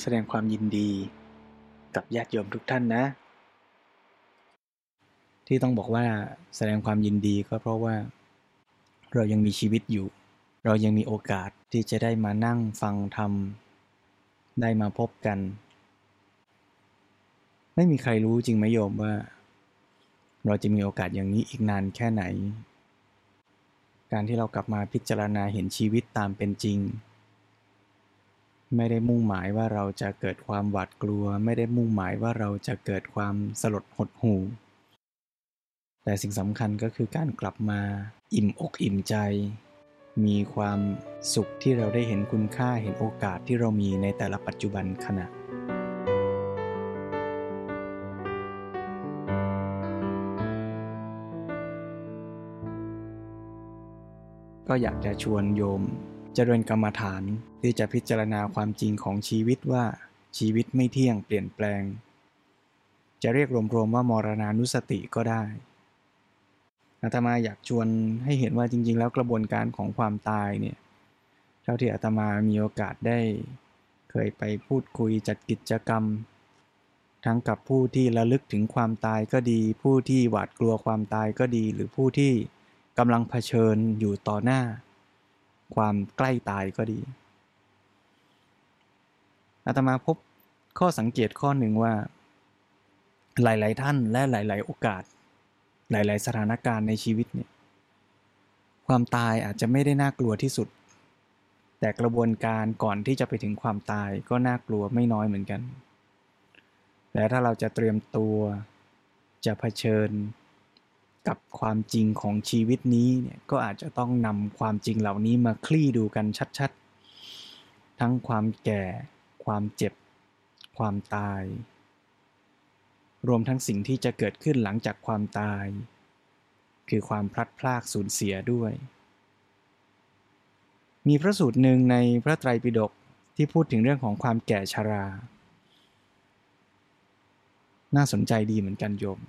แสดงความยินดีกับญาติโยมทุกท่านนะ ที่ต้องบอกว่าแสดงความยินดีก็เพราะว่า เรายังมีชีวิตอยู่ เรายังมีโอกาสที่จะได้มานั่งฟังธรรม ได้มาพบกัน ไม่มีใครรู้จริงไหมโยมว่า เราจะมีโอกาสอย่างนี้อีกนานแค่ไหน การที่เรากลับมาพิจารณาเห็นชีวิตตามเป็นจริง ไม่ได้มุ่งหมายว่าเราจะเกิดความหวาดกลัว ไม่ได้มุ่งหมายว่าเราจะเกิดความสลดหดหู่ แต่สิ่งสำคัญก็คือการกลับมาอิ่มอกอิ่มใจ มีความสุขที่เราได้เห็นคุณค่าเห็นโอกาสที่เรามีในแต่ละปัจจุบันขณะก็อยากจะชวนโยม เจริญกรรมฐานที่จะพิจารณาความจริงของชีวิตว่าชีวิตไม่เที่ยงเปลี่ยนแปลง จะเรียกรวมๆว่ามรณานุสติก็ได้อาตมาอยากชวนให้เห็นว่าจริง ๆ แล้วกระบวนการของความตายเนี่ยเท่าที่อาตมามีโอกาสได้ เคยไปพูดคุยจัดกิจกรรม ทั้งกับผู้ที่ระลึกถึงความตายก็ดี ผู้ที่หวาดกลัวความตายก็ดี หรือผู้ที่กำลังเผชิญอยู่ต่อหน้า ความใกล้ตายก็ดี อาตมาพบข้อสังเกตข้อหนึ่งว่า หลาย ๆ ท่านและหลาย ๆ โอกาส หลาย ๆ สถานการณ์ในชีวิตเนี่ย ความตายอาจจะไม่ได้น่ากลัวที่สุด แต่กระบวนการก่อนที่จะไปถึงความตายก็น่ากลัวไม่น้อยเหมือนกัน และถ้าเราจะเตรียมตัว จะเผชิญ กับความจริงของชีวิตนี้เนี่ยก็อาจจะต้องนำความจริงเหล่านี้มาคลี่ดูกันชัดๆ ทั้งความแก่ ความเจ็บ ความตาย รวมทั้งสิ่งที่จะเกิดขึ้นหลังจากความตาย คือความพลัดพรากสูญเสียด้วย มีพระสูตรหนึ่งในพระไตรปิฎกที่พูดถึงเรื่องของความแก่ชรา น่าสนใจดีเหมือนกันโยม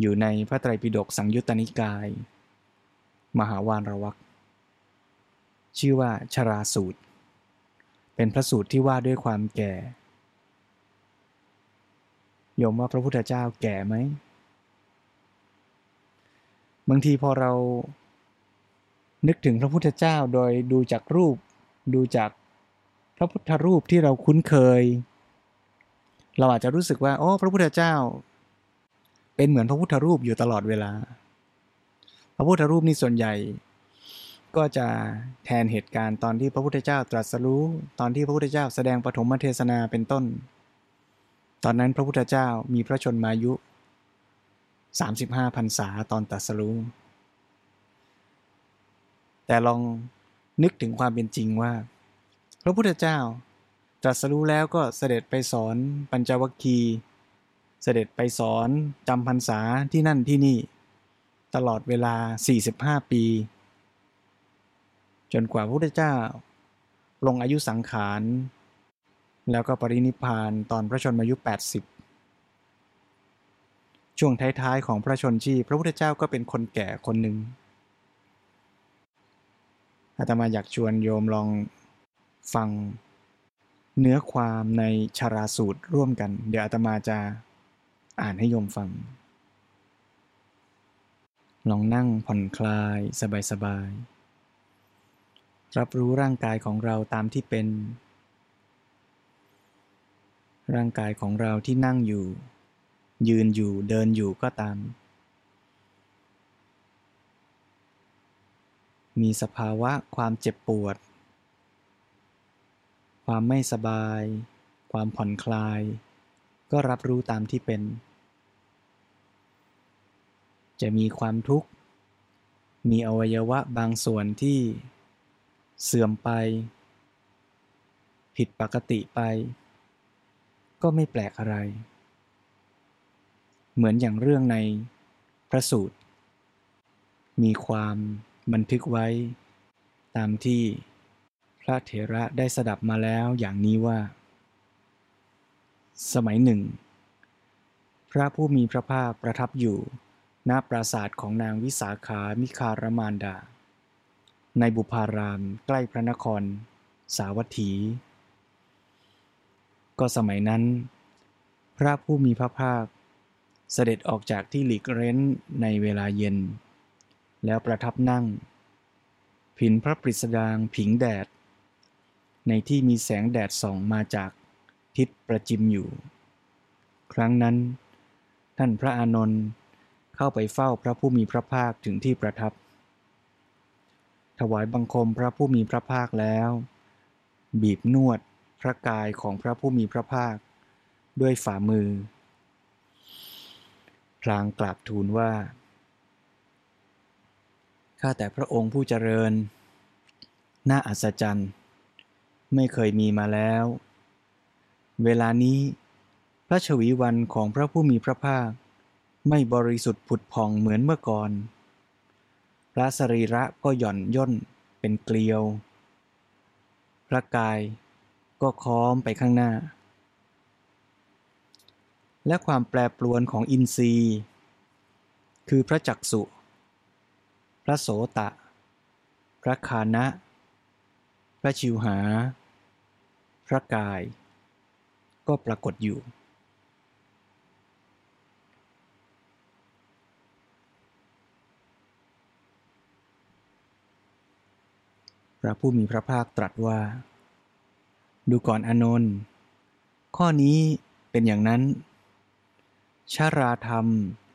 อยู่ในพระไตรปิฎกสังยุตตนิกาย มหาวานรวักชื่อว่าชราสูตร เป็นพระสูตรที่ว่าด้วยความแก่โยมว่าพระพุทธเจ้าแก่ไหม บางทีพอเรานึกถึงพระพุทธเจ้าโดยดูจากรูป ดูจากพระพุทธรูปที่เราคุ้นเคย เราอาจจะรู้สึกว่า โอ้ พระพุทธเจ้า เป็นเหมือนพระพุทธรูปอยู่ตลอดเวลา พระพุทธรูปนี่ส่วนใหญ่ ก็จะแทนเหตุการณ์ตอนที่พระพุทธเจ้าตรัสรู้ตอนที่พระพุทธเจ้าแสดงปฐมเทศนาเป็นต้น ตอนนั้นพระพุทธเจ้ามีพระชนมายุ 35พรรษาตอนตรัสรู้แต่ลองนึกถึงความเป็นจริงว่า พระพุทธเจ้าตรัสรู้แล้วก็เสด็จไปสอนปัญจวัคคีย์ เสด็จไปสอนจำพรรษาที่นั่นที่นี่ ตลอดเวลา 45 ปี จนกว่าพระพุทธเจ้า ลงอายุสังขารแล้วก็ปรินิพานตอนพระชนมายุ 80 ช่วงท้ายๆของพระชนชีพ พระพุทธเจ้าก็เป็นคนแก่คนหนึ่งอาตมาอยากชวนโยมลองฟังเนื้อความในชาราสูตรร่วมกัน เดี๋ยวอาตมาจะ อ่านให้โยมฟัง ลองนั่งผ่อนคลายสบายๆ รับรู้ร่างกายของเราตามที่เป็น ร่างกายของเราที่นั่งอยู่ ยืนอยู่เดินอยู่ก็ตาม มีสภาวะความเจ็บปวด ความไม่สบาย ความผ่อนคลาย ก็รับรู้ตามที่เป็น จะมีความทุกข์ มีอวัยวะบางส่วนที่เสื่อมไป ผิดปกติไป ก็ไม่แปลกอะไร เหมือนอย่างเรื่องในพระสูตร มีความบันทึกไว้ ตามที่พระเถระได้สดับมาแล้วอย่างนี้ว่า สมัยหนึ่ง พระผู้มีพระภาคประทับอยู่ ณปราสาทของนางวิสาขามิคารมานดา ในบุพารามใกล้พระนคร สาวัตถี ก็สมัยนั้น พระผู้มีพระภาค เสด็จออกจากที่หลีกเร้นในเวลาเย็น แล้วประทับนั่ง ผินพระปริสดางผิงแดด ในที่มีแสงแดดส่องมาจาก ทิศประจิมอยู่ ครั้งนั้น ท่านพระอานนท์เข้าไปเฝ้าพระผู้มีพระภาคถึงที่ประทับ ถวายบังคมพระผู้มีพระภาคแล้ว บีบนวดพระกายของพระผู้มีพระภาค ด้วยฝ่ามือ พลางกราบทูลว่า ข้าแต่พระองค์ผู้เจริญ น่าอัศจรรย์ ไม่เคยมีมาแล้ว เวลานี้ พระชวีวันของพระผู้มีพระภาค ไม่บริสุทธิ์ผุดผ่องเหมือนเมื่อก่อน พระสรีระก็หย่อนย่นเป็นเกลียว พระกายก็ค้อมไปข้างหน้า และความแปรปรวนของอินทรีย์ คือพระจักสุ พระโสตะ พระคานะ พระชิวหา พระกาย ก็ปรากฏอยู่พระผู้มีพระภาคตรัสว่า ดูก่อนอนนท์ข้อนี้เป็นอย่างนั้น ชาราธรรม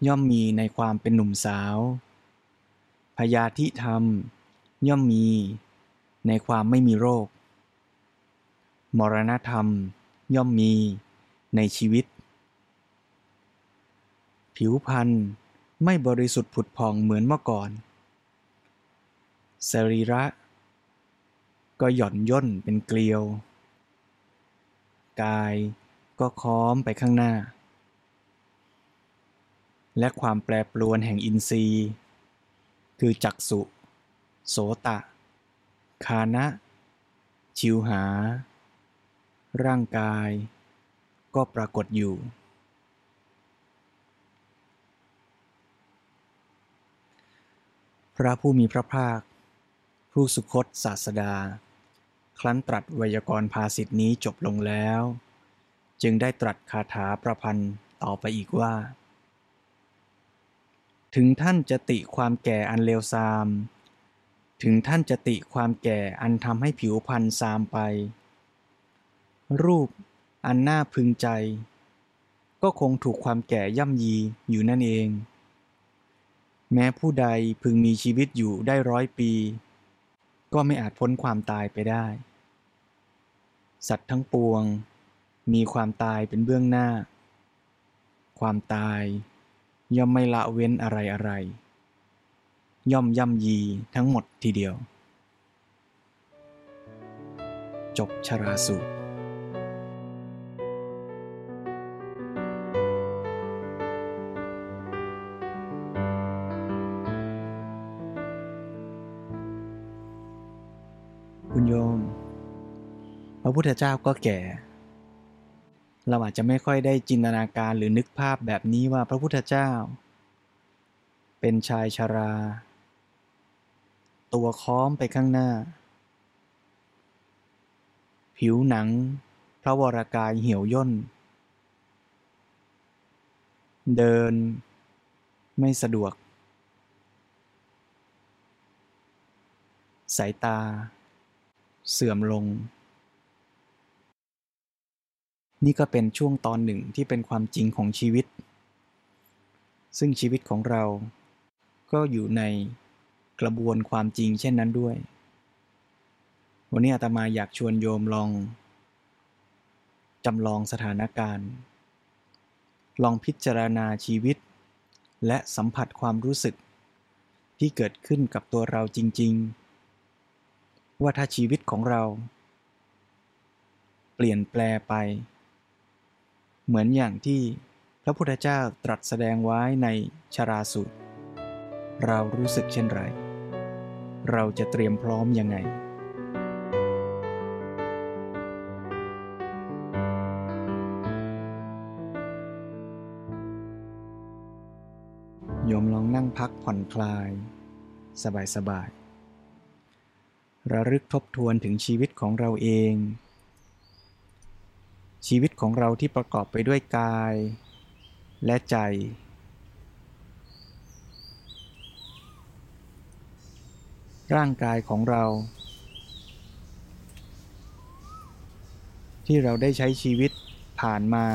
ย่อมมีในความเป็นหนุ่มสาว พยาธิธรรมย่อมมีในความไม่มีโรค มรณธรรม ย่อมมีในชีวิต ผิวพรรณไม่บริสุทธิ์ผุดผ่องเหมือนเมื่อก่อน สรีระ ก็หย่อนย่นเป็นเกลียว กายก็ค้อมไปข้างหน้า และความแปรปรวนแห่งอินทรีย์ คือจักสุ โสตะ คานะ ชิวหา ร่างกายก็ปรากฏอยู่พระผู้มีพระภาค ผู้สุคตศาสดา ครั้นตรัสไวยากรณ์ภาสิทธินี้จบลงแล้ว จึงได้ตรัสคาถาประพันธ์ต่อไปอีกว่า ถึงท่านจะติความแก่อันเลวทราม ถึงท่านจะติความแก่อันทำให้ผิวพรรณซามไป รูปอันน่าพึงใจ ก็คงถูกความแก่ย่ำยีอยู่นั่นเอง แม้ผู้ใดพึงมีชีวิตอยู่ได้ร้อยปี ก็ไม่อาจพ้นความตายไปได้ สัตว์ทั้งปวง มีความตายเป็นเบื้องหน้า ความตายย่อมไม่ละเว้นอะไรอะไร ย่อมย่ำยีทั้งหมดทีเดียว จบชราสูตร พระพุทธเจ้าก็แก่ เราอาจจะไม่ค่อยได้จินตนาการหรือนึกภาพแบบนี้ว่าพระพุทธเจ้า เป็นชายชารา ตัวค้อมไปข้างหน้า ผิวหนัง พระวรากายเหี่ยวย่น เดินไม่สะดวก สายตา เสื่อมลง นี่ก็เป็นช่วงตอนหนึ่งที่เป็นความจริงของชีวิต ซึ่งชีวิตของเรา ก็อยู่ในกระบวนความจริงเช่นนั้นด้วย วันนี้อาตมาอยากชวนโยมลองจำลองสถานการณ์ ลองพิจารณาชีวิต และสัมผัสความรู้สึก ที่เกิดขึ้นกับตัวเราจริง ๆ ว่าถ้าชีวิตของเรา เปลี่ยนแปลไป เหมือนอย่างที่พระพุทธเจ้าตรัสแสดงไว้ในชาราสูตร เรารู้สึกเช่นไร เราจะเตรียมพร้อมยังไงโยมลองนั่งพักผ่อนคลาย สบายๆระลึกทบทวนถึงชีวิตของเราเอง ชีวิตของเราที่ประกอบไปด้วยกาย และใจ ร่างกายของเรา ที่เราได้ใช้ชีวิตผ่านมา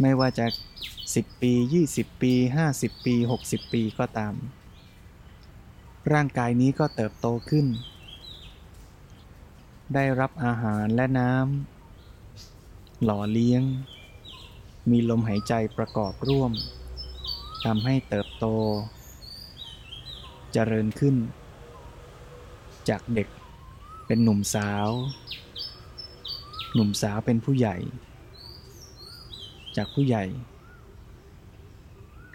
ไม่ว่าจะ 10 ปี 20 ปี 50 ปี 60 ปีก็ตาม ร่างกายนี้ก็เติบโตขึ้น ได้รับอาหารและน้ำ หล่อเลี้ยง มีลมหายใจประกอบร่วมทำให้เติบโต เจริญขึ้น จากเด็กเป็นหนุ่มสาว หนุ่มสาวเป็นผู้ใหญ่ จากผู้ใหญ่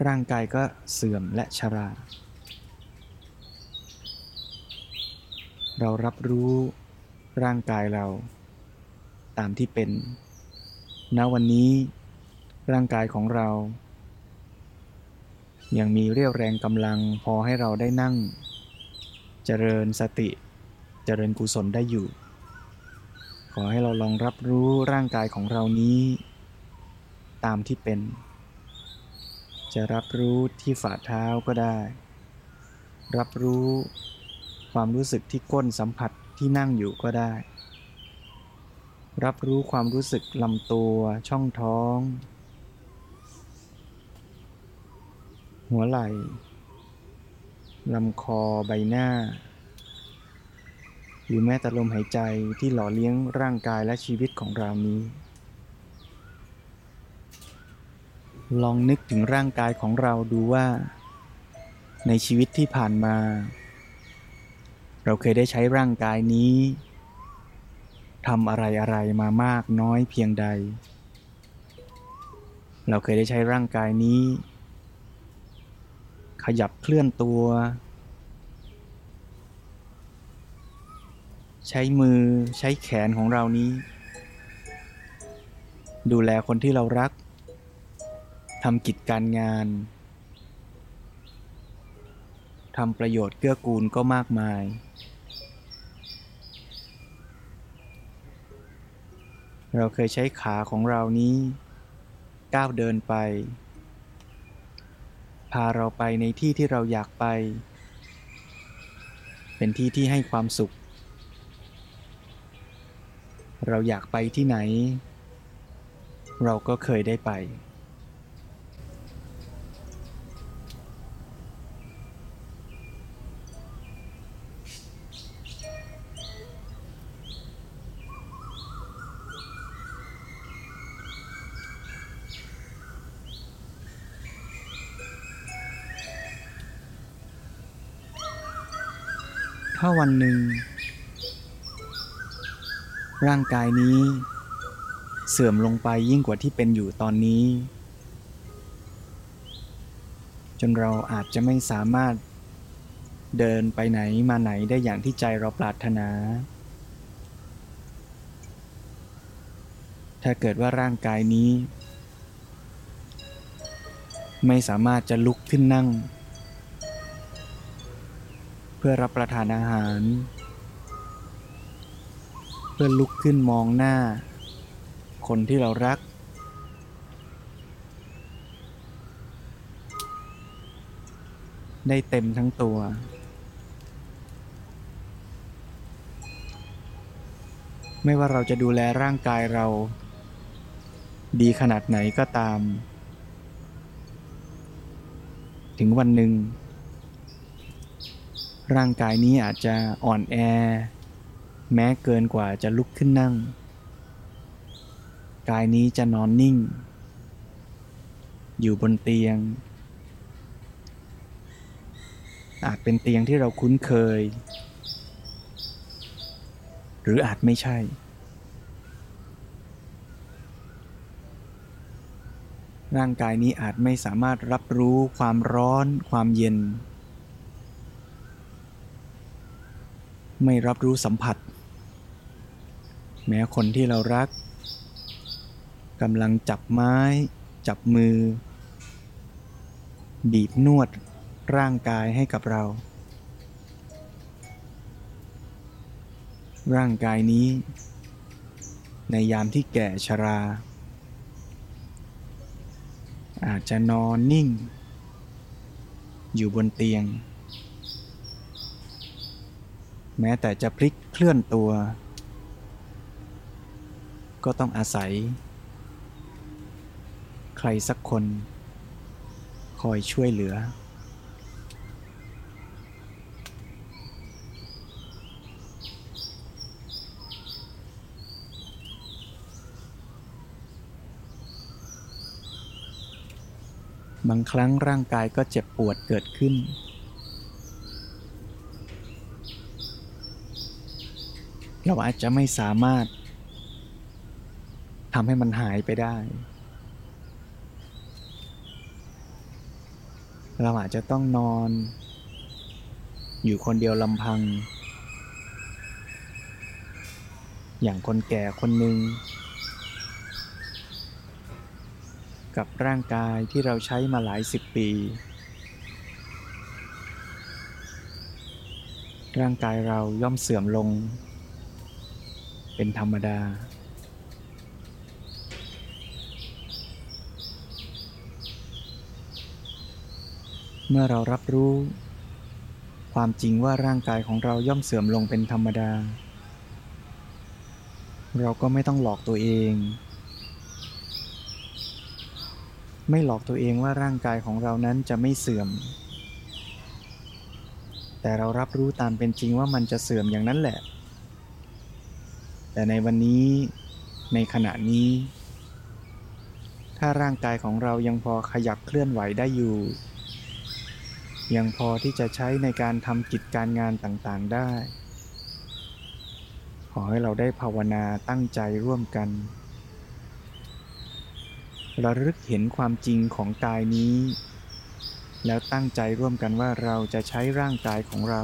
ร่างกายก็เสื่อมและชรา เรารับรู้ร่างกายเราตามที่เป็น ณวันนี้ ร่างกายของเรา ยังมีเรี่ยวแรงกำลังพอให้เราได้นั่ง เจริญสติ เจริญกุศลได้อยู่ ขอให้เราลองรับรู้ร่างกายของเรานี้ ตามที่เป็น จะรับรู้ที่ฝ่าเท้าก็ได้ รับรู้ความรู้สึกที่ก้นสัมผัสที่นั่งอยู่ก็ได้ รับรู้ความรู้สึกลำตัว ช่องท้อง หัวไหล่ลำคอใบหน้า หรือแม้แต่ลมหายใจที่หล่อเลี้ยงร่างกายและชีวิตของเรานี้ ลองนึกถึงร่างกายของเราดูว่า ในชีวิตที่ผ่านมา เราเคยได้ใช้ร่างกายนี้ ทำอะไรอะไรมามากน้อยเพียงใด เราเคยได้ใช้ร่างกายนี้ ขยับเคลื่อนตัว ใช้มือใช้แขนของเรานี้ ดูแลคนที่เรารักทำกิจการงานทำประโยชน์เกื้อกูลก็มากมาย เราเคยใช้ขาของเรานี้ ก้าวเดินไป พาเราไปในที่ที่เราอยากไป เป็นที่ที่ให้ความสุข เราอยากไปที่ไหน เราก็เคยได้ไป ถ้าวันหนึ่ง ร่างกายนี้ เสื่อมลงไปยิ่งกว่าที่เป็นอยู่ตอนนี้ จนเราอาจจะไม่สามารถเดินไปไหนมาไหนได้อย่างที่ใจเราปรารถนา ถ้าเกิดว่าร่างกายนี้ ไม่สามารถจะลุกขึ้นนั่ง พื่อรับประทานอาหาร เพื่อลุกขึ้นมองหน้า คนที่เรารัก ได้เต็มทั้งตัว ไม่ว่าเราจะดูแลร่างกายเรา ดีขนาดไหนก็ตาม ถึงวันหนึ่ง ร่างกายนี้อาจจะอ่อนแอ แม้เกินกว่าจะลุกขึ้นนั่ง กายนี้จะนอนนิ่ง อยู่บนเตียง อาจเป็นเตียงที่เราคุ้นเคย หรืออาจไม่ใช่ ร่างกายนี้อาจไม่สามารถรับรู้ความร้อนความเย็น ไม่รับรู้สัมผัส แม้คนที่เรารักกำลังจับไม้ จับมือ บีบนวดร่างกายให้กับเรา ร่างกายนี้ ในยามที่แก่ชรา อาจจะนอนนิ่ง อยู่บนเตียง แม้แต่จะพลิกเคลื่อนตัว ก็ต้องอาศัย ใครสักคน คอยช่วยเหลือ บางครั้งร่างกายก็เจ็บปวดเกิดขึ้น เราอาจจะไม่สามารถทำให้มันหายไปได้ เราอาจจะต้องนอน อยู่คนเดียวลำพัง อย่างคนแก่คนหนึ่ง กับร่างกายที่เราใช้มาหลายสิบปี ร่างกายเราย่อมเสื่อมลง เป็นธรรมดา เมื่อเรารับรู้ ความจริงว่าร่างกายของเราย่อมเสื่อมลงเป็นธรรมดา เราก็ไม่ต้องหลอกตัวเอง ไม่หลอกตัวเองว่าร่างกายของเรานั้นจะไม่เสื่อม แต่เรารับรู้ตามเป็นจริงว่ามันจะเสื่อมอย่างนั้นแหละ แต่ในวันนี้ในขณะนี้ ถ้าร่างกายของเรายังพอขยับเคลื่อนไหวได้อยู่ ยังพอที่จะใช้ในการทำกิจการงานต่างๆได้ ขอให้เราได้ภาวนาตั้งใจร่วมกันระลึกเห็นความจริงของกายนี้ แล้วตั้งใจร่วมกันว่าเราจะใช้ร่างกายของเรา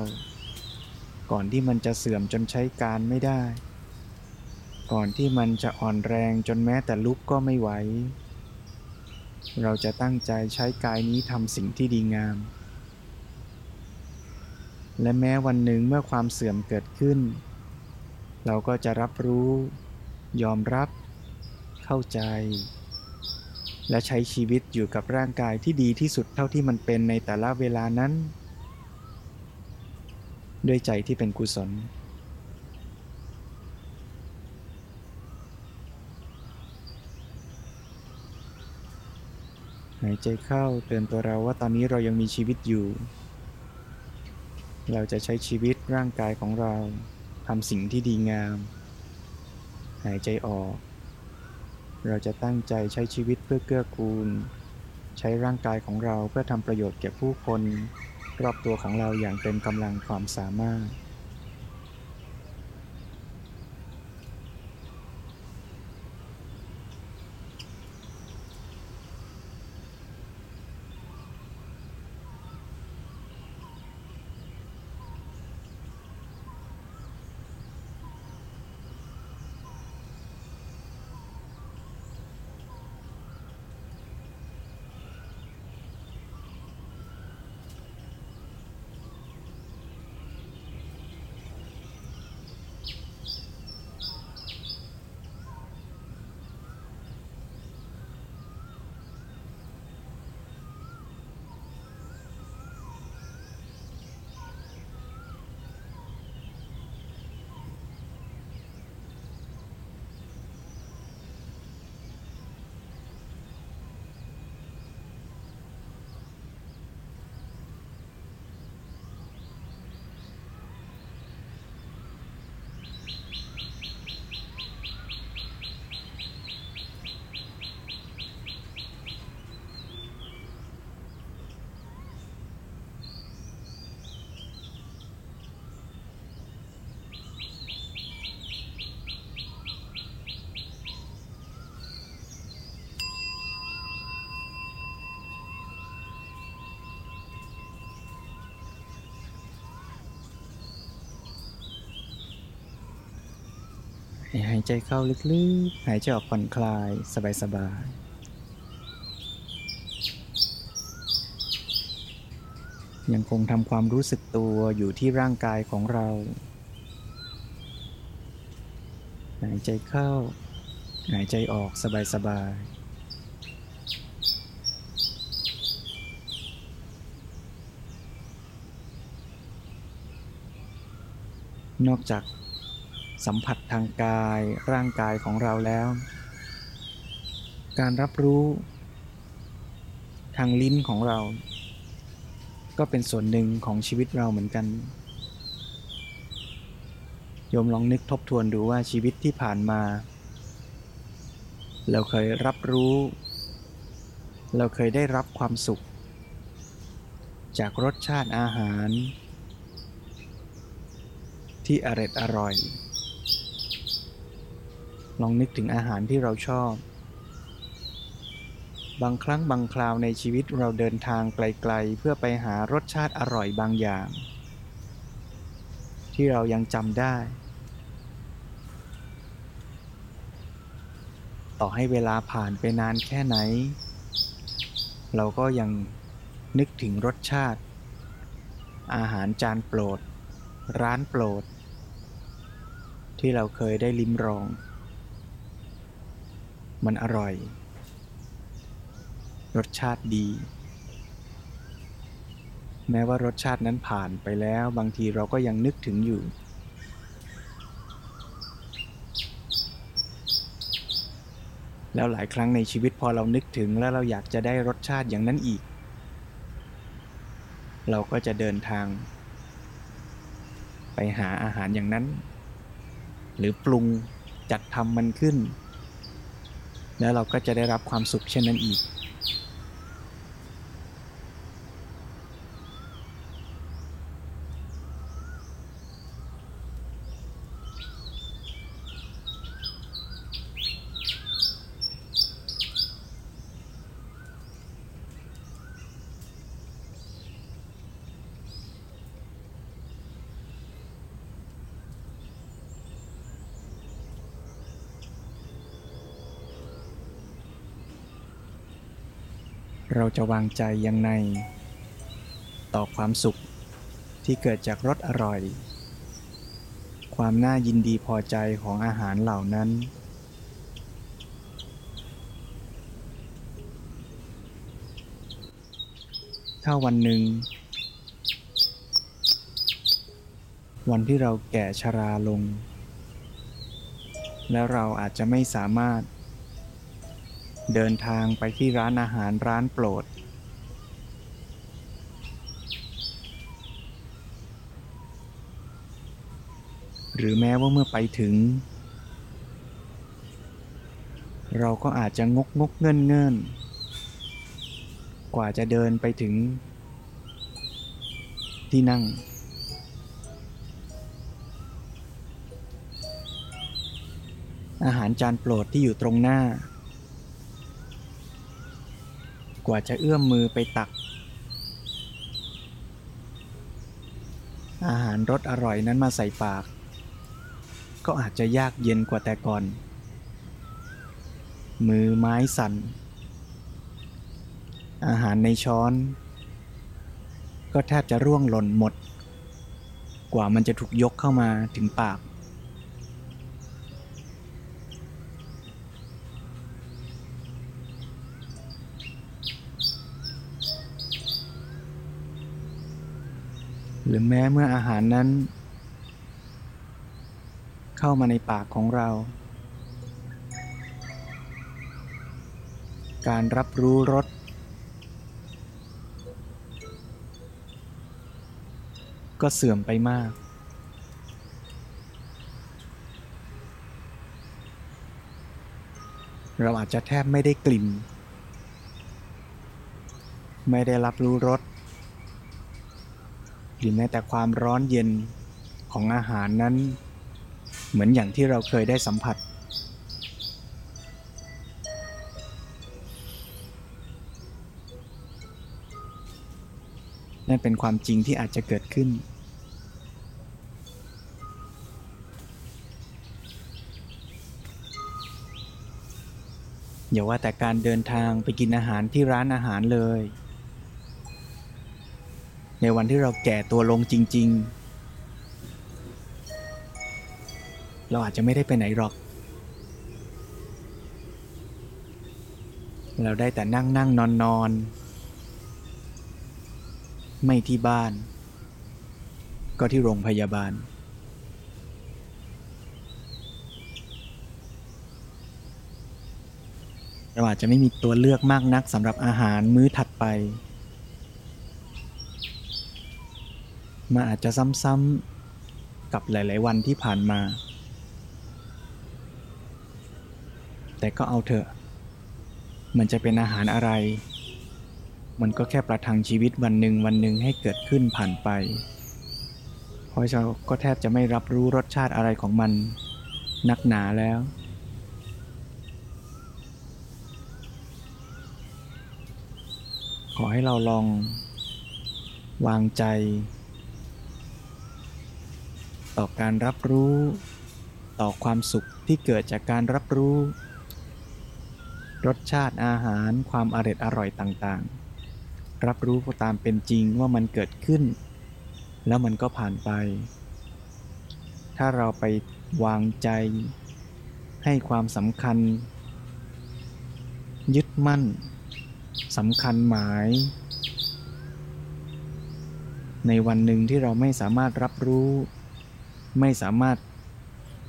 ก่อนที่มันจะเสื่อมจนใช้การไม่ได้ ก่อนที่มันจะอ่อนแรงจนแม้แต่ลุกก็ไม่ไหว เราจะตั้งใจใช้กายนี้ทำสิ่งที่ดีงาม และแม้วันหนึ่งเมื่อความเสื่อมเกิดขึ้น เราก็จะรับรู้ ยอมรับ เข้าใจ และใช้ชีวิตอยู่กับร่างกายที่ดีที่สุดเท่าที่มันเป็นในแต่ละเวลานั้น ด้วยใจที่เป็นกุศล หายใจเข้าเตือนตัวเราว่าตอนนี้เรายังมีชีวิตอยู่ เราจะใช้ชีวิตร่างกายของเราทำสิ่งที่ดีงาม หายใจออก เราจะตั้งใจใช้ชีวิตเพื่อเกื้อกูล ใช้ร่างกายของเราเพื่อทำประโยชน์แก่ผู้คน รอบตัวของเราอย่างเต็มกำลังความสามารถ หายใจเข้าลึกๆ หายใจออกผ่อนคลาย สบายๆ ยังคงทำความรู้สึกตัวอยู่ที่ร่างกายของเรา หายใจเข้า หายใจออกสบายๆนอกจาก สัมผัสทางกายร่างกายของเราแล้ว การรับรู้ ทางลิ้นของเรา ก็เป็นส่วนหนึ่งของชีวิตเราเหมือนกันโยมลองนึกทบทวนดูว่าชีวิตที่ผ่านมา เราเคยรับรู้ เราเคยได้รับความสุข จากรสชาติอาหาร ที่อร่อยอร่อย ลองนึกถึงอาหารที่เราชอบ บางครั้งบางคราวในชีวิตเราเดินทางไกลๆ เพื่อไปหารสชาติอร่อยบางอย่าง ที่เรายังจำได้ ต่อให้เวลาผ่านไปนานแค่ไหน เราก็ยังนึกถึงรสชาติ อาหารจานโปรด ร้านโปรด ที่เราเคยได้ลิ้มรอง มันอร่อย รสชาติดี แม้ว่ารสชาตินั้นผ่านไปแล้วบางทีเราก็ยังนึกถึงอยู่ แล้วหลายครั้งในชีวิตพอเรานึกถึงแล้วเราอยากจะได้รสชาติอย่างนั้นอีก เราก็จะเดินทาง ไปหาอาหารอย่างนั้น หรือปรุงจัดทำมันขึ้น แล้วเราก็จะได้รับความสุขเช่นนั้นอีก เราจะวางใจยังไง ต่อความสุขที่เกิดจากรสอร่อย ความน่ายินดีพอใจของอาหารเหล่านั้น ถ้าวันหนึ่ง วันที่เราแก่ชราลง แล้วเราอาจจะไม่สามารถ เดินทางไปที่ร้านอาหารร้านโปรด หรือแม้ว่าเมื่อไปถึง เราก็อาจจะงกงกเงินเงินกว่าจะเดินไปถึง ที่นั่ง อาหารจานโปรดที่อยู่ตรงหน้า กว่าจะเอื้อมมือไปตัก อาหารรสอร่อยนั้นมาใส่ปาก ก็อาจจะยากเย็นกว่าแต่ก่อน มือไม้สั่น อาหารในช้อน ก็แทบจะร่วงหล่นหมด กว่ามันจะถูกยกเข้ามาถึงปาก หรือแม้เมื่ออาหารนั้น เข้ามาในปากของเรา การรับรู้รสก็เสื่อมไปมาก เราอาจจะแทบไม่ได้กลิ่น ไม่ได้รับรู้รส หรือแม้แต่ความร้อนเย็นของอาหารนั้น เหมือนอย่างที่เราเคยได้สัมผัส นั่นเป็นความจริงที่อาจจะเกิดขึ้น อย่าว่าแต่การเดินทางไปกินอาหารที่ร้านอาหารเลย ในวันที่เราแก่ตัวลงจริง ๆ เราอาจจะไม่ได้ไปไหนหรอก เราได้แต่นั่งนั่งนอนนอนไม่ที่บ้าน ก็ที่โรงพยาบาล เราอาจจะไม่มีตัวเลือกมากนักสำหรับอาหารมื้อถัดไป มันอาจจะซ้ำๆกับหลาย ๆ วันที่ผ่านมา แต่ก็เอาเถอะ มันจะเป็นอาหารอะไร มันก็แค่ประทังชีวิตวันหนึ่งวันหนึ่งให้เกิดขึ้นผ่านไปพราะเราก็แทบจะไม่รับรู้รสชาติอะไรของมัน นักหนาแล้ว ขอให้เราลองวางใจ ต่อการรับรู้ ต่อความสุขที่เกิดจากการรับรู้ รสชาติอาหารความอร่อยอร่อยต่างๆ รับรู้ตามเป็นจริงว่ามันเกิดขึ้น แล้วมันก็ผ่านไป ถ้าเราไปวางใจ ให้ความสำคัญ ยึดมั่นสำคัญหมาย ในวันหนึ่งที่เราไม่สามารถรับรู้ ไม่สามารถ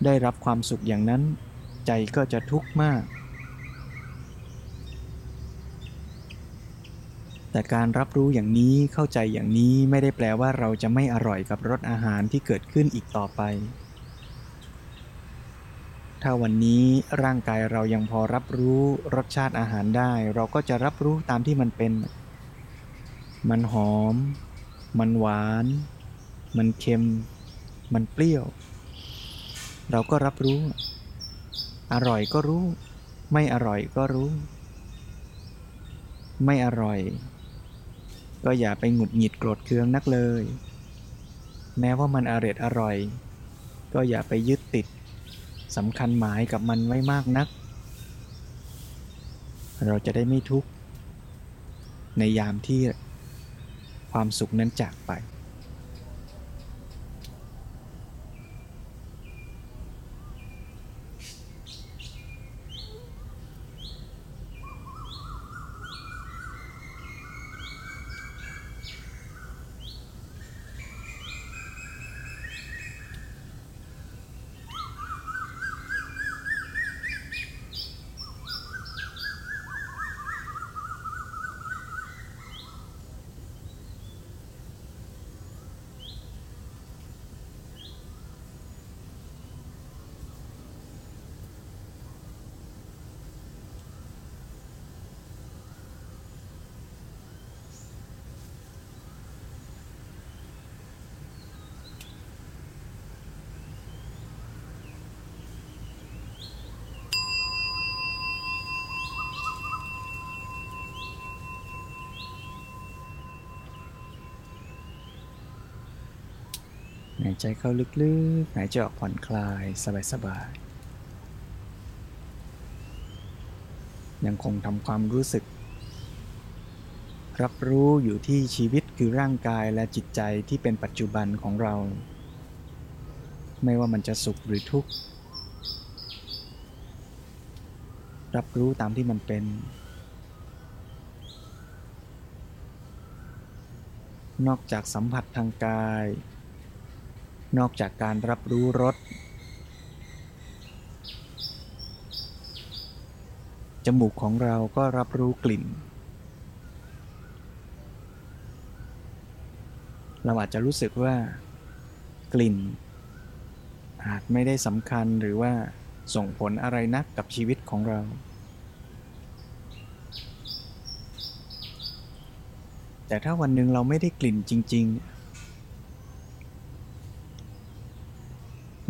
ได้รับความสุขอย่างนั้น ใจก็จะทุกข์มาก แต่การรับรู้อย่างนี้เข้าใจอย่างนี้ไม่ได้แปลว่าเราจะไม่อร่อยกับรสอาหารที่เกิดขึ้นอีกต่อไป ถ้าวันนี้ร่างกายเรายังพอรับรู้รสชาติอาหารได้ เราก็จะรับรู้ตามที่มันเป็น มันหอม มันหวาน มันเค็ม มันเปรี้ยว เราก็รับรู้ อร่อยก็รู้ ไม่อร่อยก็รู้ ไม่อร่อย ก็อย่าไปหงุดหงิดโกรธเคืองนักเลย แม้ว่ามันอร่อยอร่อย ก็อย่าไปยึดติดสำคัญหมายกับมันไว้มากนัก เราจะได้ไม่ทุกข์ในยามที่ความสุขนั้นจากไป ใจเข้าลึกๆ หายใจออกผ่อนคลายสบายๆ ยังคงทำความรู้สึก รับรู้อยู่ที่ชีวิตคือร่างกายและจิตใจที่เป็นปัจจุบันของเรา ไม่ว่ามันจะสุขหรือทุกข์ รับรู้ตามที่มันเป็นนอกจากสัมผัสทางกาย นอกจากการรับรู้รสจมูกของเราก็รับรู้กลิ่น เราอาจจะรู้สึกว่ากลิ่น อาจไม่ได้สำคัญหรือว่าส่งผลอะไรนักกับชีวิตของเรา แต่ถ้าวันหนึ่งเราไม่ได้กลิ่นจริง ๆ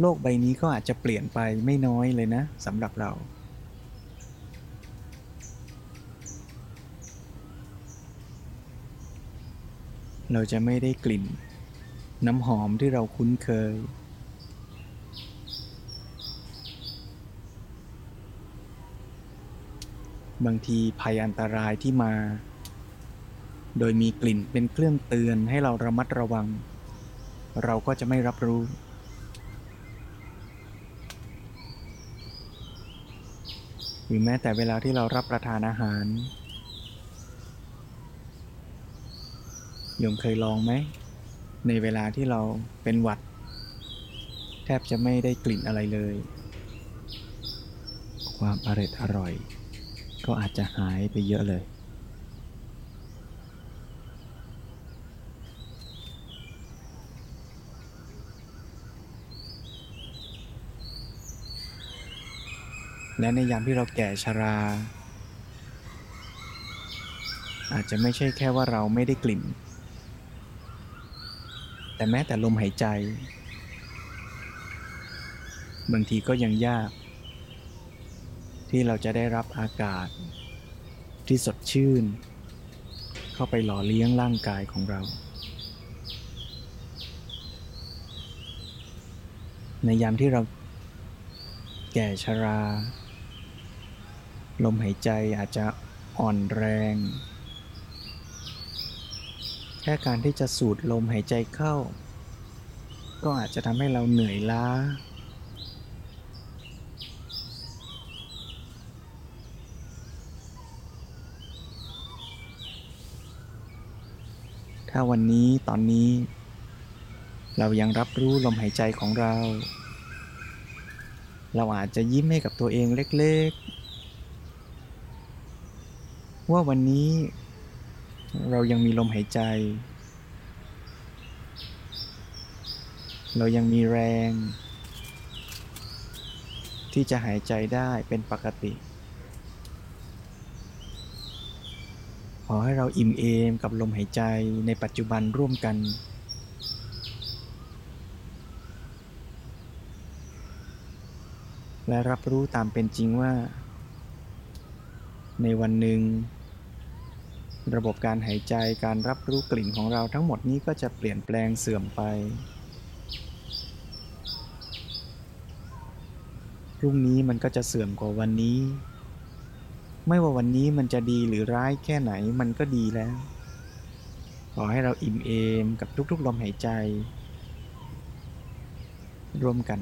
โลกใบนี้ก็อาจจะเปลี่ยนไปไม่น้อยเลยนะสำหรับเรา เราจะไม่ได้กลิ่น น้ำหอมที่เราคุ้นเคย บางทีภัยอันตรายที่มา โดยมีกลิ่นเป็นเครื่องเตือนให้เราระมัดระวัง เราก็จะไม่รับรู้ รือแม้แต่เวลาที่เรารับประทานอาหารโยมเคยลองไหม ในเวลาที่เราเป็นหวัด แทบจะไม่ได้กลิ่นอะไรเลย ความอร่อยอร่อย ก็อาจจะหายไปเยอะเลย และในยามที่เราแก่ชรา อาจจะไม่ใช่แค่ว่าเราไม่ได้กลิ่น แต่แม้แต่ลมหายใจ บางทีก็ยังยาก ที่เราจะได้รับอากาศ ที่สดชื่น เข้าไปหล่อเลี้ยงร่างกายของเราในยามที่เราแก่ชรา ลมหายใจอาจจะอ่อนแรง แค่การที่จะสูดลมหายใจเข้า ก็อาจจะทำให้เราเหนื่อยล้า ถ้าวันนี้ตอนนี้ เรายังรับรู้ลมหายใจของเรา เราอาจจะยิ้มให้กับตัวเองเล็กๆ ว่าวันนี้ เรายังมีลมหายใจ เรายังมีแรง ที่จะหายใจได้เป็นปกติ ขอให้เราอิ่มเอมกับลมหายใจในปัจจุบันร่วมกันและรับรู้ตามเป็นจริงว่า ในวันหนึ่ง ระบบการหายใจการรับรู้กลิ่นของเราทั้งหมดนี้ก็จะเปลี่ยนแปลงเสื่อมไป พรุ่งนี้มันก็จะเสื่อมกว่าวันนี้ ไม่ว่าวันนี้มันจะดีหรือร้ายแค่ไหนมันก็ดีแล้ว ขอให้เราอิ่มเอมกับทุกๆลมหายใจ ร่วมกัน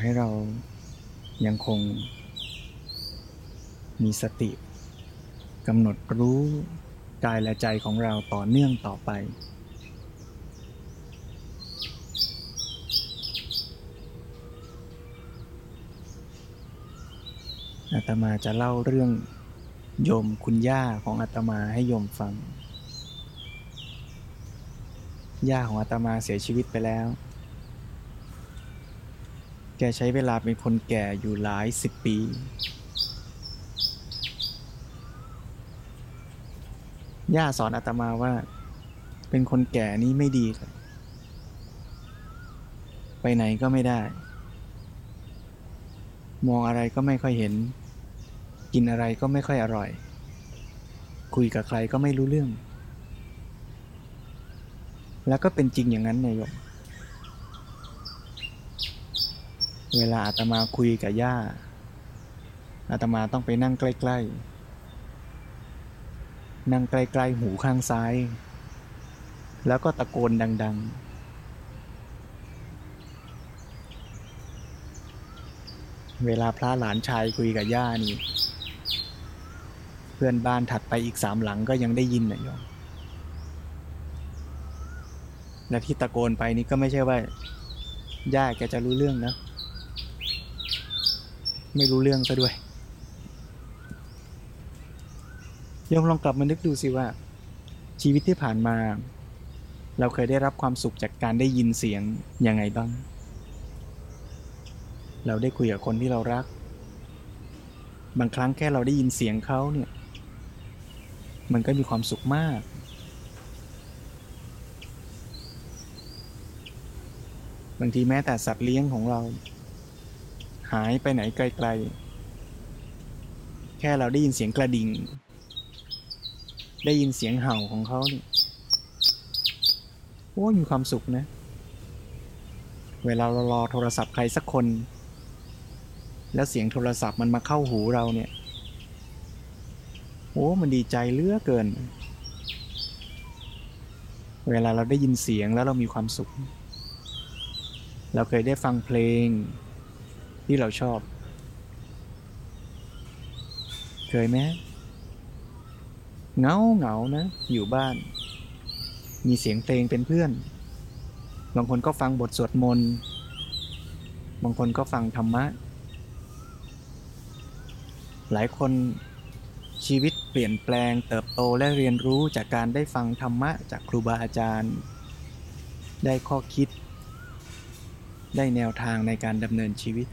ให้เรายังคงมีสติกำหนดรู้กายและใจของเราต่อเนื่องต่อไป อาตมาจะเล่าเรื่องโยมคุณย่าของอาตมาให้โยมฟัง ย่าของอาตมาเสียชีวิตไปแล้ว แกใช้เวลาเป็นคนแก่อยู่หลายสิบปี ย่าสอนอาตมาว่า เป็นคนแก่นี้ไม่ดีเลยไปไหนก็ไม่ได้ มองอะไรก็ไม่ค่อยเห็น กินอะไรก็ไม่ค่อยอร่อย คุยกับใครก็ไม่รู้เรื่อง แล้วก็เป็นจริงอย่างนั้นนายโยม เวลาอาตมาคุยกับย่าอาตมาต้องไปนั่งใกล้ๆ นั่งใกล้ๆ หูข้างซ้าย แล้วก็ตะโกนดัง ๆ เวลาพระหลานชายคุยกับย่านี่ เพื่อนบ้านถัดไปอีกสามหลังก็ยังได้ยินนะโยมและที่ตะโกนไปนี่ก็ไม่ใช่ว่าย่าแกจะรู้เรื่องนะ ไม่รู้เรื่องซะด้วยโยมลองกลับมานึกดูสิว่า ชีวิตที่ผ่านมา เราเคยได้รับความสุขจากการได้ยินเสียงยังไงบ้าง เราได้คุยกับคนที่เรารัก บางครั้งแค่เราได้ยินเสียงเขาเนี่ย มันก็มีความสุขมาก บางทีแม้แต่สัตว์เลี้ยงของเรา หายไปไหนไกลๆ แค่เราได้ยินเสียงกระดิ่ง ได้ยินเสียงเห่าของเขาเนี่ยโอ้ยมีความสุขนะ เวลาเรารอโทรศัพท์ใครสักคน แล้วเสียงโทรศัพท์มันมาเข้าหูเราเนี่ยโอ้มันดีใจเลือเกิน เวลาเราได้ยินเสียงแล้วเรามีความสุข เราเคยได้ฟังเพลง ที่เราชอบ เคยไหมเงาเงานะ อยู่บ้าน มีเสียงเพลงเป็นเพื่อน บางคนก็ฟังบทสวดมนต์ บางคนก็ฟังธรรมะ หลายคนชีวิตเปลี่ยนแปลงเติบโตและเรียนรู้จากการได้ฟังธรรมะจากครูบาอาจารย์ ได้ข้อคิด ได้แนวทางในการดำเนินชีวิต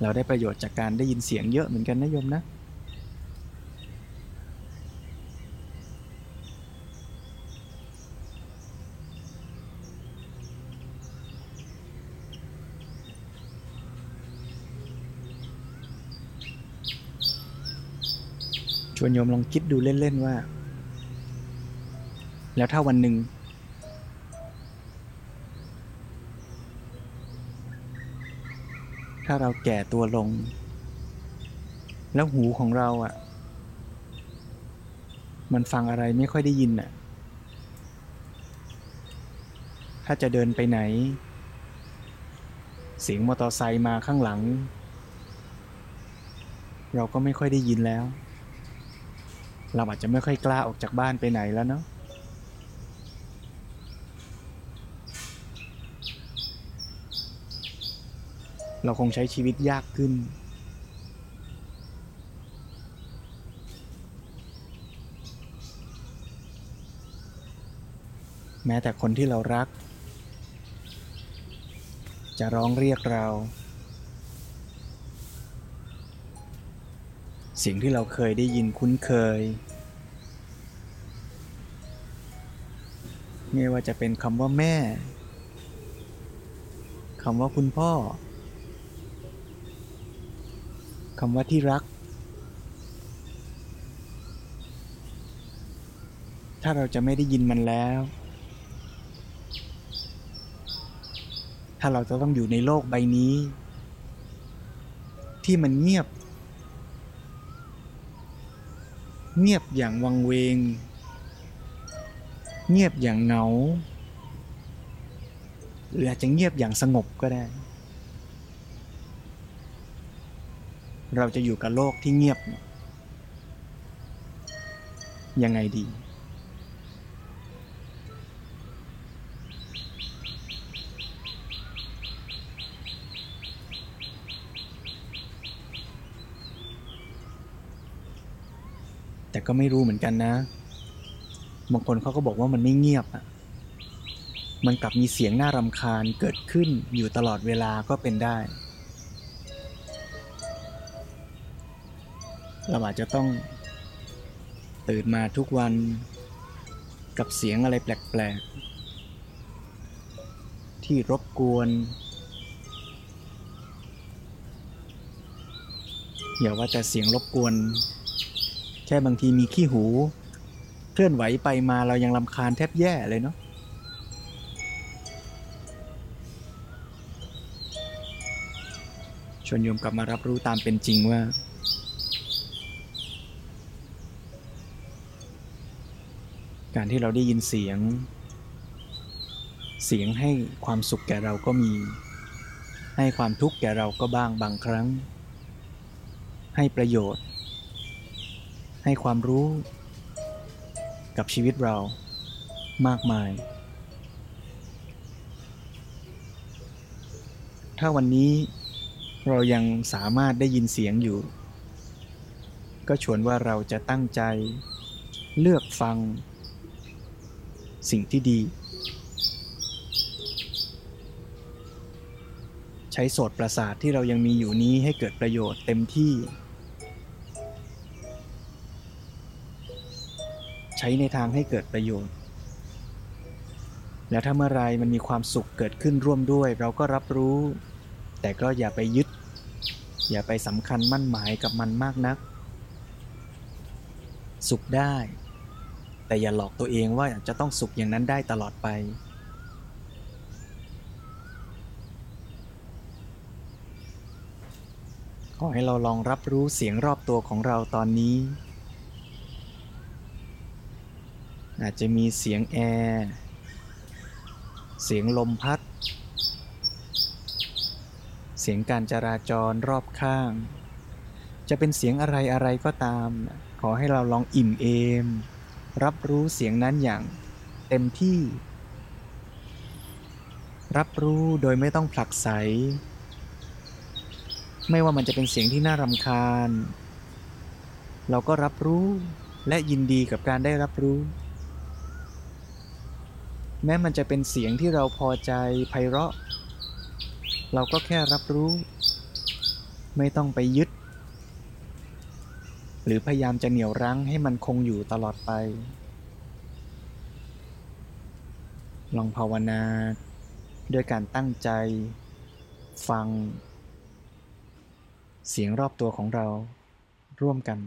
เราได้ประโยชน์จากการได้ยินเสียงเยอะเหมือนกันนะโยมนะชวนโยมลองคิดดูเล่น ๆ ว่า แล้วถ้าวันหนึ่ง ถ้าเราแก่ตัวลง แล้วหูของเราอะ่ะ มันฟังอะไรไม่ค่อยได้ยินอะ ถ้าจะเดินไปไหน เสียงมอเตอร์ไซค์มาข้างหลัง เราก็ไม่ค่อยได้ยินแล้ว เราอาจจะไม่ค่อยกล้าออกจากบ้านไปไหนแล้วเนาะ เราคงใช้ชีวิตยากขึ้น แม้แต่คนที่เรารัก จะร้องเรียกเรา สิ่งที่เราเคยได้ยินคุ้นเคย ไม่ว่าจะเป็นคำว่าแม่คำว่าคุณพ่อำว่าที่รัก ถ้าเราจะไม่ได้ยินมันแล้ว ถ้าเราจะต้องอยู่ในโลกใบนี้ ที่มันเงียบ เงียบอย่างวังเวง เงียบอย่างเหงา หรืออาจจะเงียบอย่างสงบก็ได้ เราจะอยู่กับโลกที่เงียบ ยังไงดี แต่ก็ไม่รู้เหมือนกันนะ บางคนเขาก็บอกว่ามันไม่เงียบอะมันกลับมีเสียงน่ารำคาญเกิดขึ้นอยู่ตลอดเวลาก็เป็นได้ เราอาจจะต้อง ตื่นมาทุกวันกับเสียงอะไรแปลกๆ ที่รบกวน อย่าว่าแต่เสียงรบกวน แค่บางทีมีขี้หู เคลื่อนไหวไปมาเรายังลำคาญแทบแย่เลยเนาะชวนโยมกลับมารับรู้ตามเป็นจริงว่า การที่เราได้ยินเสียง เสียงให้ความสุขแก่เราก็มี ให้ความทุกข์แก่เราก็บ้างบางครั้ง ให้ประโยชน์ ให้ความรู้กับชีวิตเรามากมาย ถ้าวันนี้เรายังสามารถได้ยินเสียงอยู่ ก็ชวนว่าเราจะตั้งใจเลือกฟัง สิ่งที่ดี ใช้โสตประสาทที่เรายังมีอยู่นี้ให้เกิดประโยชน์เต็มที่ ใช้ในทางให้เกิดประโยชน์ แล้วถ้าเมื่อไรมันมีความสุขเกิดขึ้นร่วมด้วย เราก็รับรู้ แต่ก็อย่าไปยึด อย่าไปสำคัญมั่นหมายกับมันมากนัก สุขได้ แต่อย่าหลอกตัวเองว่าจะต้องสุขอย่างนั้นได้ตลอดไป ขอให้เราลองรับรู้เสียงรอบตัวของเราตอนนี้ อาจจะมีเสียงแอร์ เสียงลมพัด เสียงการจราจรรอบข้าง จะเป็นเสียงอะไรอะไรก็ตาม ขอให้เราลองอิ่มเอม รับรู้เสียงนั้นอย่างเต็มที่ รับรู้โดยไม่ต้องผลักไส ไม่ว่ามันจะเป็นเสียงที่น่ารำคาญ เราก็รับรู้และยินดีกับการได้รับรู้ แม้มันจะเป็นเสียงที่เราพอใจไพเราะ เราก็แค่รับรู้ ไม่ต้องไปยึด หรือพยายามจะเหนี่ยวรั้งให้มันคงอยู่ตลอดไป ลองภาวนาด้วยการตั้งใจ ฟัง เสียงรอบตัวของเราร่วมกัน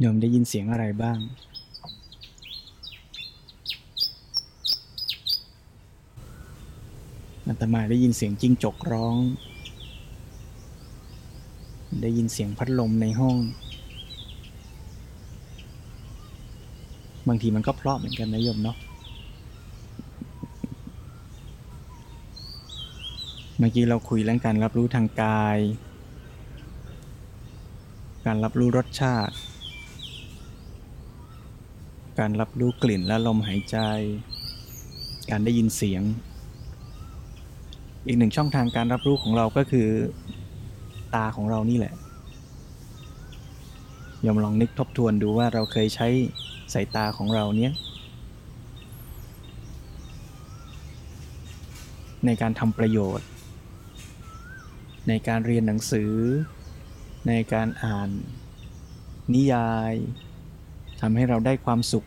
โยมได้ยินเสียงอะไรบ้าง อาตมาได้ยินเสียงจิ้งจกร้อง ได้ยินเสียงพัดลมในห้อง บางทีมันก็เพราะเหมือนกันนะโยมเนาะ เมื่อกี้เราคุยเรื่องการรับรู้ทางกาย การรับรู้รสชาติ การรับรู้กลิ่นและลมหายใจ การได้ยินเสียง อีกหนึ่งช่องทางการรับรู้ของเราก็คือ ตาของเรานี่แหละยอมลองนึกทบทวนดูว่าเราเคยใช้สายตาของเราเนี้ยในการทำประโยชน์ ในการเรียนหนังสือ ในการอ่าน นิยาย ทำให้เราได้ความสุข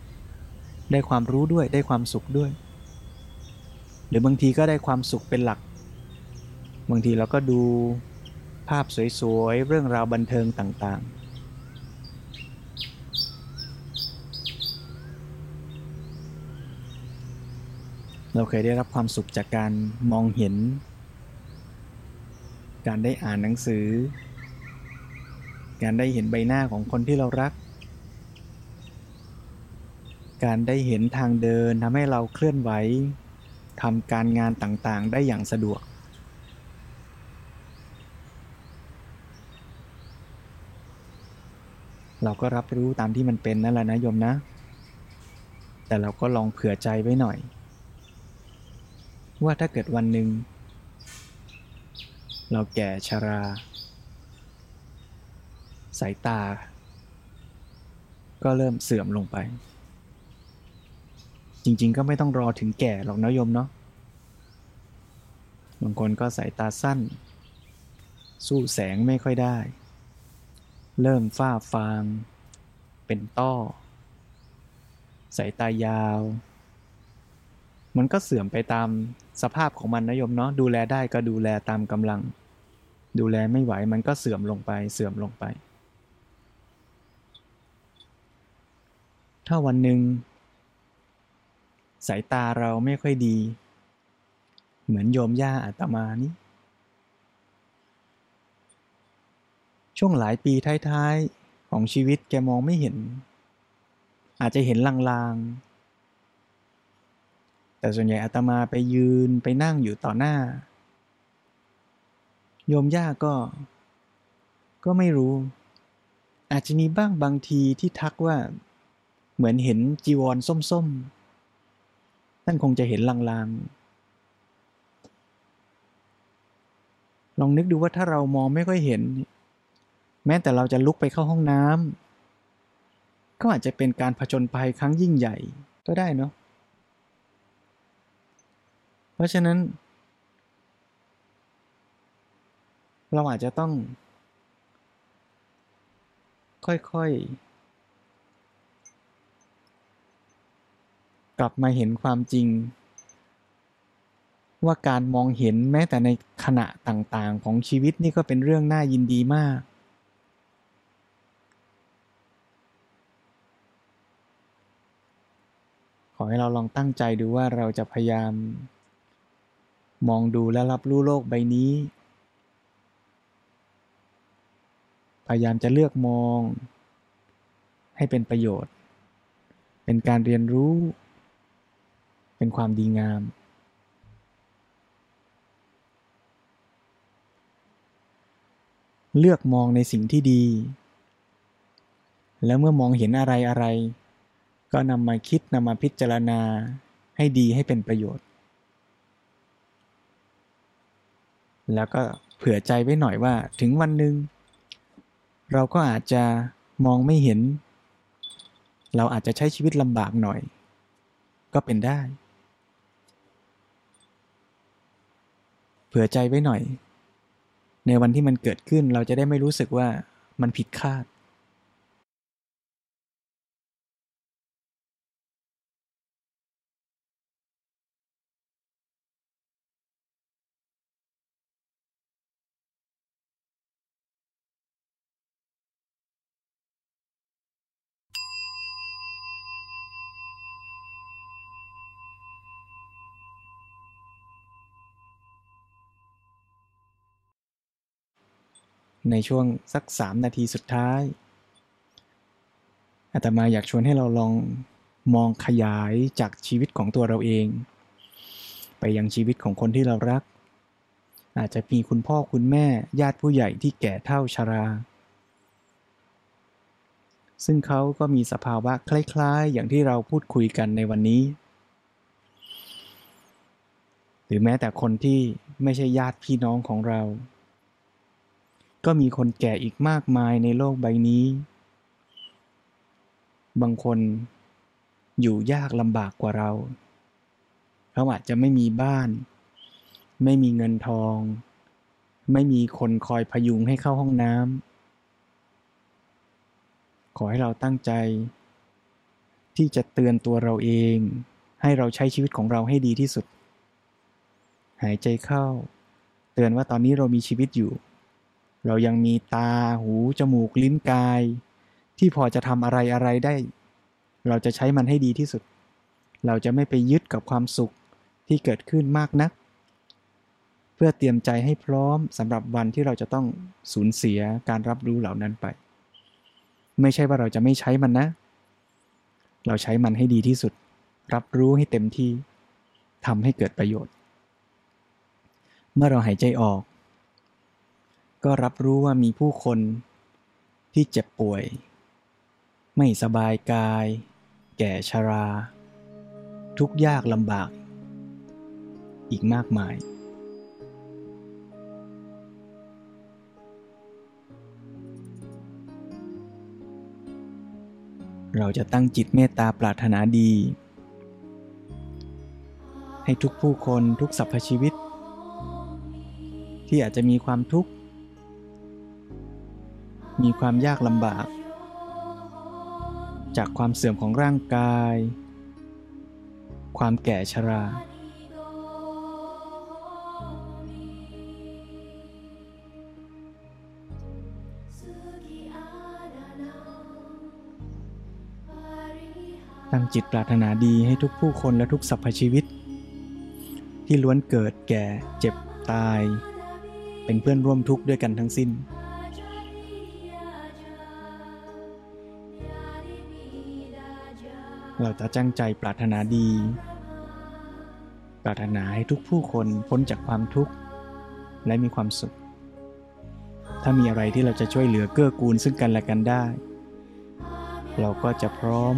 ได้ความรู้ด้วยได้ความสุขด้วย หรือบางทีก็ได้ความสุขเป็นหลัก บางทีเราก็ดูภาพสวยๆ เรื่องราวบันเทิงต่างๆ เราเคยได้รับความสุขจากการมองเห็น การได้อ่านหนังสือ การได้เห็นใบหน้าของคนที่เรารัก การได้เห็นทางเดินทำให้เราเคลื่อนไหวทำการงานต่างๆ ได้อย่างสะดวก เราก็รับรู้ตามที่มันเป็นนั่นแหละนะโยมนะ แต่เราก็ลองเผื่อใจไว้หน่อย ว่าถ้าเกิดวันหนึ่ง เราแก่ชรา สายตา ก็เริ่มเสื่อมลงไป จริง ๆ ก็ไม่ต้องรอถึงแก่หรอกนะโยมเนาะบางคนก็สายตาสั้น สู้แสงไม่ค่อยได้ เริ่มฝ้าฟาง เป็นต้อ สายตายาว มันก็เสื่อมไปตามสภาพของมันนะโยมเนาะดูแลได้ก็ดูแลตามกำลัง ดูแลไม่ไหวมันก็เสื่อมลงไปเสื่อมลงไป ถ้าวันหนึ่ง สายตาเราไม่ค่อยดี เหมือนโยมย่าอาตมานี่ ช่วงหลายปีท้ายๆ ของชีวิตแกมองไม่เห็น อาจจะเห็นลางๆ แต่ส่วนใหญ่อาตมาไปยืนไปนั่งอยู่ต่อหน้า โยมย่าก็ ก็ไม่รู้ อาจจะมีบ้างบางทีที่ทักว่า เหมือนเห็นจีวรส้มๆ ท่านคงจะเห็นลางๆ ลองนึกดูว่าถ้าเรามองไม่ค่อยเห็น แม้แต่เราจะลุกไปเข้าห้องน้ำก็อาจจะเป็นการผจญภัยครั้งยิ่งใหญ่ก็ได้เนาะเพราะฉะนั้น เราอาจจะต้อง ค่อยๆ กลับมาเห็นความจริง ว่าการมองเห็นแม้แต่ในขณะต่างๆ ของชีวิตนี่ก็เป็นเรื่องน่ายินดีมาก ขอให้เราลองตั้งใจดูว่าเราจะพยายาม มองดูและรับรู้โลกใบนี้ พยายามจะเลือกมอง ให้เป็นประโยชน์เป็นการเรียนรู้ เป็นความดีงาม เลือกมองในสิ่งที่ดี แล้วเมื่อมองเห็นอะไรอะไร ก็นำมาคิดนำมาพิจารณาให้ดีให้เป็นประโยชน์ แล้วก็เผื่อใจไว้หน่อยว่าถึงวันหนึ่งเราก็อาจจะมองไม่เห็น เราอาจจะใช้ชีวิตลำบากหน่อย ก็เป็นได้ เผื่อใจไว้หน่อย ในวันที่มันเกิดขึ้นเราจะได้ไม่รู้สึกว่ามันผิดคาด ในช่วงสักสามนาทีสุดท้ายอาตมาอยากชวนให้เราลองมองขยายจากชีวิตของตัวเราเอง ไปยังชีวิตของคนที่เรารัก อาจจะมีคุณพ่อคุณแม่ญาติผู้ใหญ่ที่แก่เท่าชรา ซึ่งเขาก็มีสภาวะคล้ายๆ อย่างที่เราพูดคุยกันในวันนี้ หรือแม้แต่คนที่ไม่ใช่ญาติพี่น้องของเรา ก็มีคนแก่อีกมากมายในโลกใบนี้ บางคนอยู่ยากลำบากกว่าเรา เขาอาจจะไม่มีบ้าน ไม่มีเงินทอง ไม่มีคนคอยพยุงให้เข้าห้องน้ำ ขอให้เราตั้งใจ ที่จะเตือนตัวเราเอง ให้เราใช้ชีวิตของเราให้ดีที่สุด หายใจเข้า เตือนว่าตอนนี้เรามีชีวิตอยู่ เรายังมีตาหู จมูก ลิ้นกาย ที่พอจะทำอะไรอะไรได้ เราจะใช้มันให้ดีที่สุด เราจะไม่ไปยึดกับความสุขที่เกิดขึ้นมากนัก เพื่อเตรียมใจให้พร้อมสำหรับวันที่เราจะต้องสูญเสียการรับรู้เหล่านั้นไป ไม่ใช่ว่าเราจะไม่ใช้มันนะ เราใช้มันให้ดีที่สุด รับรู้ให้เต็มที่ทำให้เกิดประโยชน์ เมื่อเราหายใจออก ก็รับรู้ว่ามีผู้คน ที่เจ็บป่วย ไม่สบายกาย แก่ชรา ทุกยากลำบาก อีกมากมาย เราจะตั้งจิตเมตตาปรารถนาดี ให้ทุกผู้คนทุกสรรพชีวิต ที่อาจจะมีความทุกข์ มีความยากลำบาก จากความเสื่อมของร่างกาย ความแก่ชรา ตั้งจิตปรารถนาดีให้ทุกผู้คนและทุกสรรพชีวิต ที่ล้วนเกิดแก่เจ็บตาย เป็นเพื่อนร่วมทุกข์ด้วยกันทั้งสิ้น เราจะจ้งใจปรารถนาดี ปรารถนาให้ทุกผู้คนพ้นจากความทุกข์ และมีความสุข ถ้ามีอะไรที่เราจะช่วยเหลือเกื้อกูลซึ่งกันและกันได้ เราก็จะพร้อม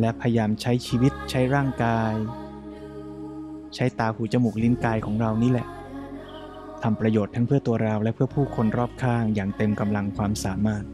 และพยายามใช้ชีวิตใช้ร่างกาย ใช้ตาหูจมูกลิ้นกายของเรานี่แหละทำประโยชน์ทั้งเพื่อตัวเราและเพื่อผู้คนรอบข้างอย่างเต็มกำลังความสามารถ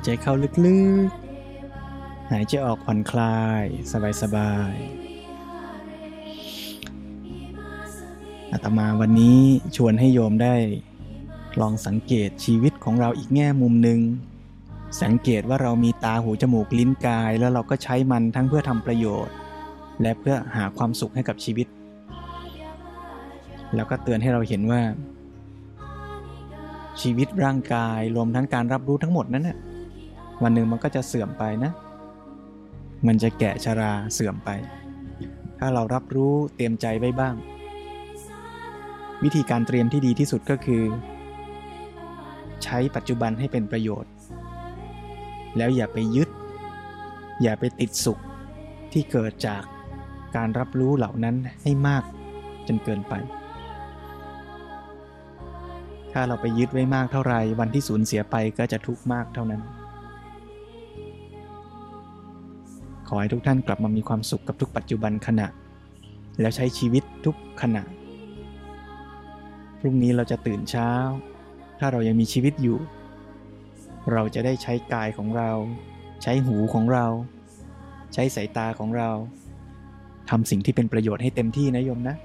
ายใจเข้าลึกๆ หายใจออกผ่อนคลาย สบายๆอาตมาวันนี้ชวนให้โยมได้ ลองสังเกตชีวิตของเราอีกแง่มุมหนึ่งสังเกตว่าเรามีตาหูจมูกลิ้นกาย แล้วเราก็ใช้มันทั้งเพื่อทำประโยชน์ และเพื่อหาความสุขให้กับชีวิต แล้วก็เตือนให้เราเห็นว่า ชีวิตร่างกายรวมทั้งการรับรู้ทั้งหมดนั้นนะ่ะ วันหนึ่งมันก็จะเสื่อมไปนะ มันจะแก่ชราเสื่อมไป ถ้าเรารับรู้เตรียมใจไว้บ้าง วิธีการเตรียมที่ดีที่สุดก็คือ ใช้ปัจจุบันให้เป็นประโยชน์ แล้วอย่าไปยึด อย่าไปติดสุขที่เกิดจากการรับรู้เหล่านั้นให้มากจนเกินไป ถ้าเราไปยึดไว้มากเท่าไรวันที่สูญเสียไปก็จะทุกข์มากเท่านั้น ขอให้ทุกท่านกลับมามีความสุขกับทุกปัจจุบันขณะ แล้วใช้ชีวิตทุกขณะ พรุ่งนี้เราจะตื่นเช้า ถ้าเรายังมีชีวิตอยู่ เราจะได้ใช้กายของเรา ใช้หูของเรา ใช้สายตาของเราทำสิ่งที่เป็นประโยชน์ให้เต็มที่นะโยมนะ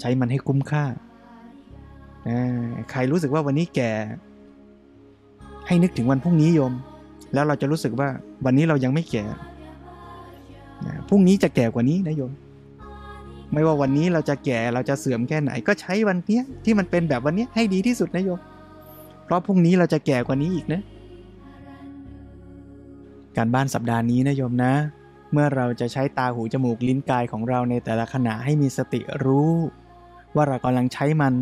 ใช้มันให้คุ้มค่า ใครรู้สึกว่าวันนี้แก่ ให้นึกถึงวันพรุ่งนี้โยม แล้วเราจะรู้สึกว่าวันนี้เรายังไม่แก่ พรุ่งนี้จะแก่กว่านี้นะโยม ไม่ว่าวันนี้เราจะแก่เราจะเสื่อมแค่ไหน ก็ใช้วันเนี้ยที่มันเป็นแบบวันนี้ให้ดีที่สุดนะโยม เพราะพรุ่งนี้เราจะแก่กว่านี้อีกนะ การบ้านสัปดาห์นี้นะโยมนะ เมื่อเราจะใช้ตาหูจมูกลิ้นกายของเราในแต่ละขณะให้มีสติรู้ ว่าเรากำลังใช้มัน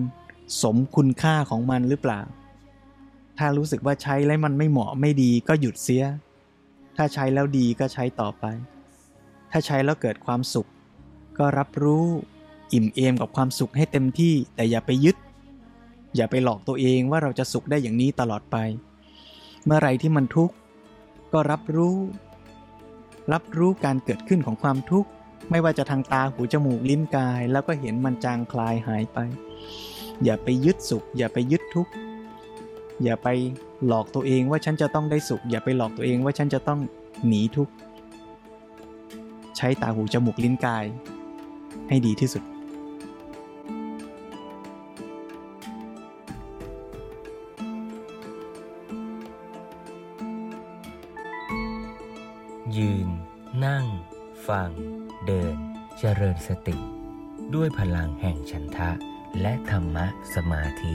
สมคุณค่าของมันหรือเปล่า ถ้ารู้สึกว่าใช้แล้วมันไม่เหมาะไม่ดีก็หยุดเสีย ถ้าใช้แล้วดีก็ใช้ต่อไป ถ้าใช้แล้วเกิดความสุข ก็รับรู้อิ่มเอมกับความสุขให้เต็มที่แต่อย่าไปยึด อย่าไปหลอกตัวเองว่าเราจะสุขได้อย่างนี้ตลอดไป เมื่อไรที่มันทุกข์ก็รับรู้ รับรู้การเกิดขึ้นของความทุกข์ไม่ว่าจะทางตาหูจมูกลิ้นกาย แล้วก็เห็นมันจางคลายหายไป อย่าไปยึดสุข อย่าไปยึดทุกข์อย่าไปหลอกตัวเองว่าฉันจะต้องได้สุข อย่าไปหลอกตัวเองว่าฉันจะต้องหนีทุกข์ ใช้ตาหูจมูกลิ้นกาย ให้ดีที่สุด ยืน นั่ง ฟัง เดิน เจริญสติ ด้วยพลังแห่งฉันทะ และธรรมะสมาธิ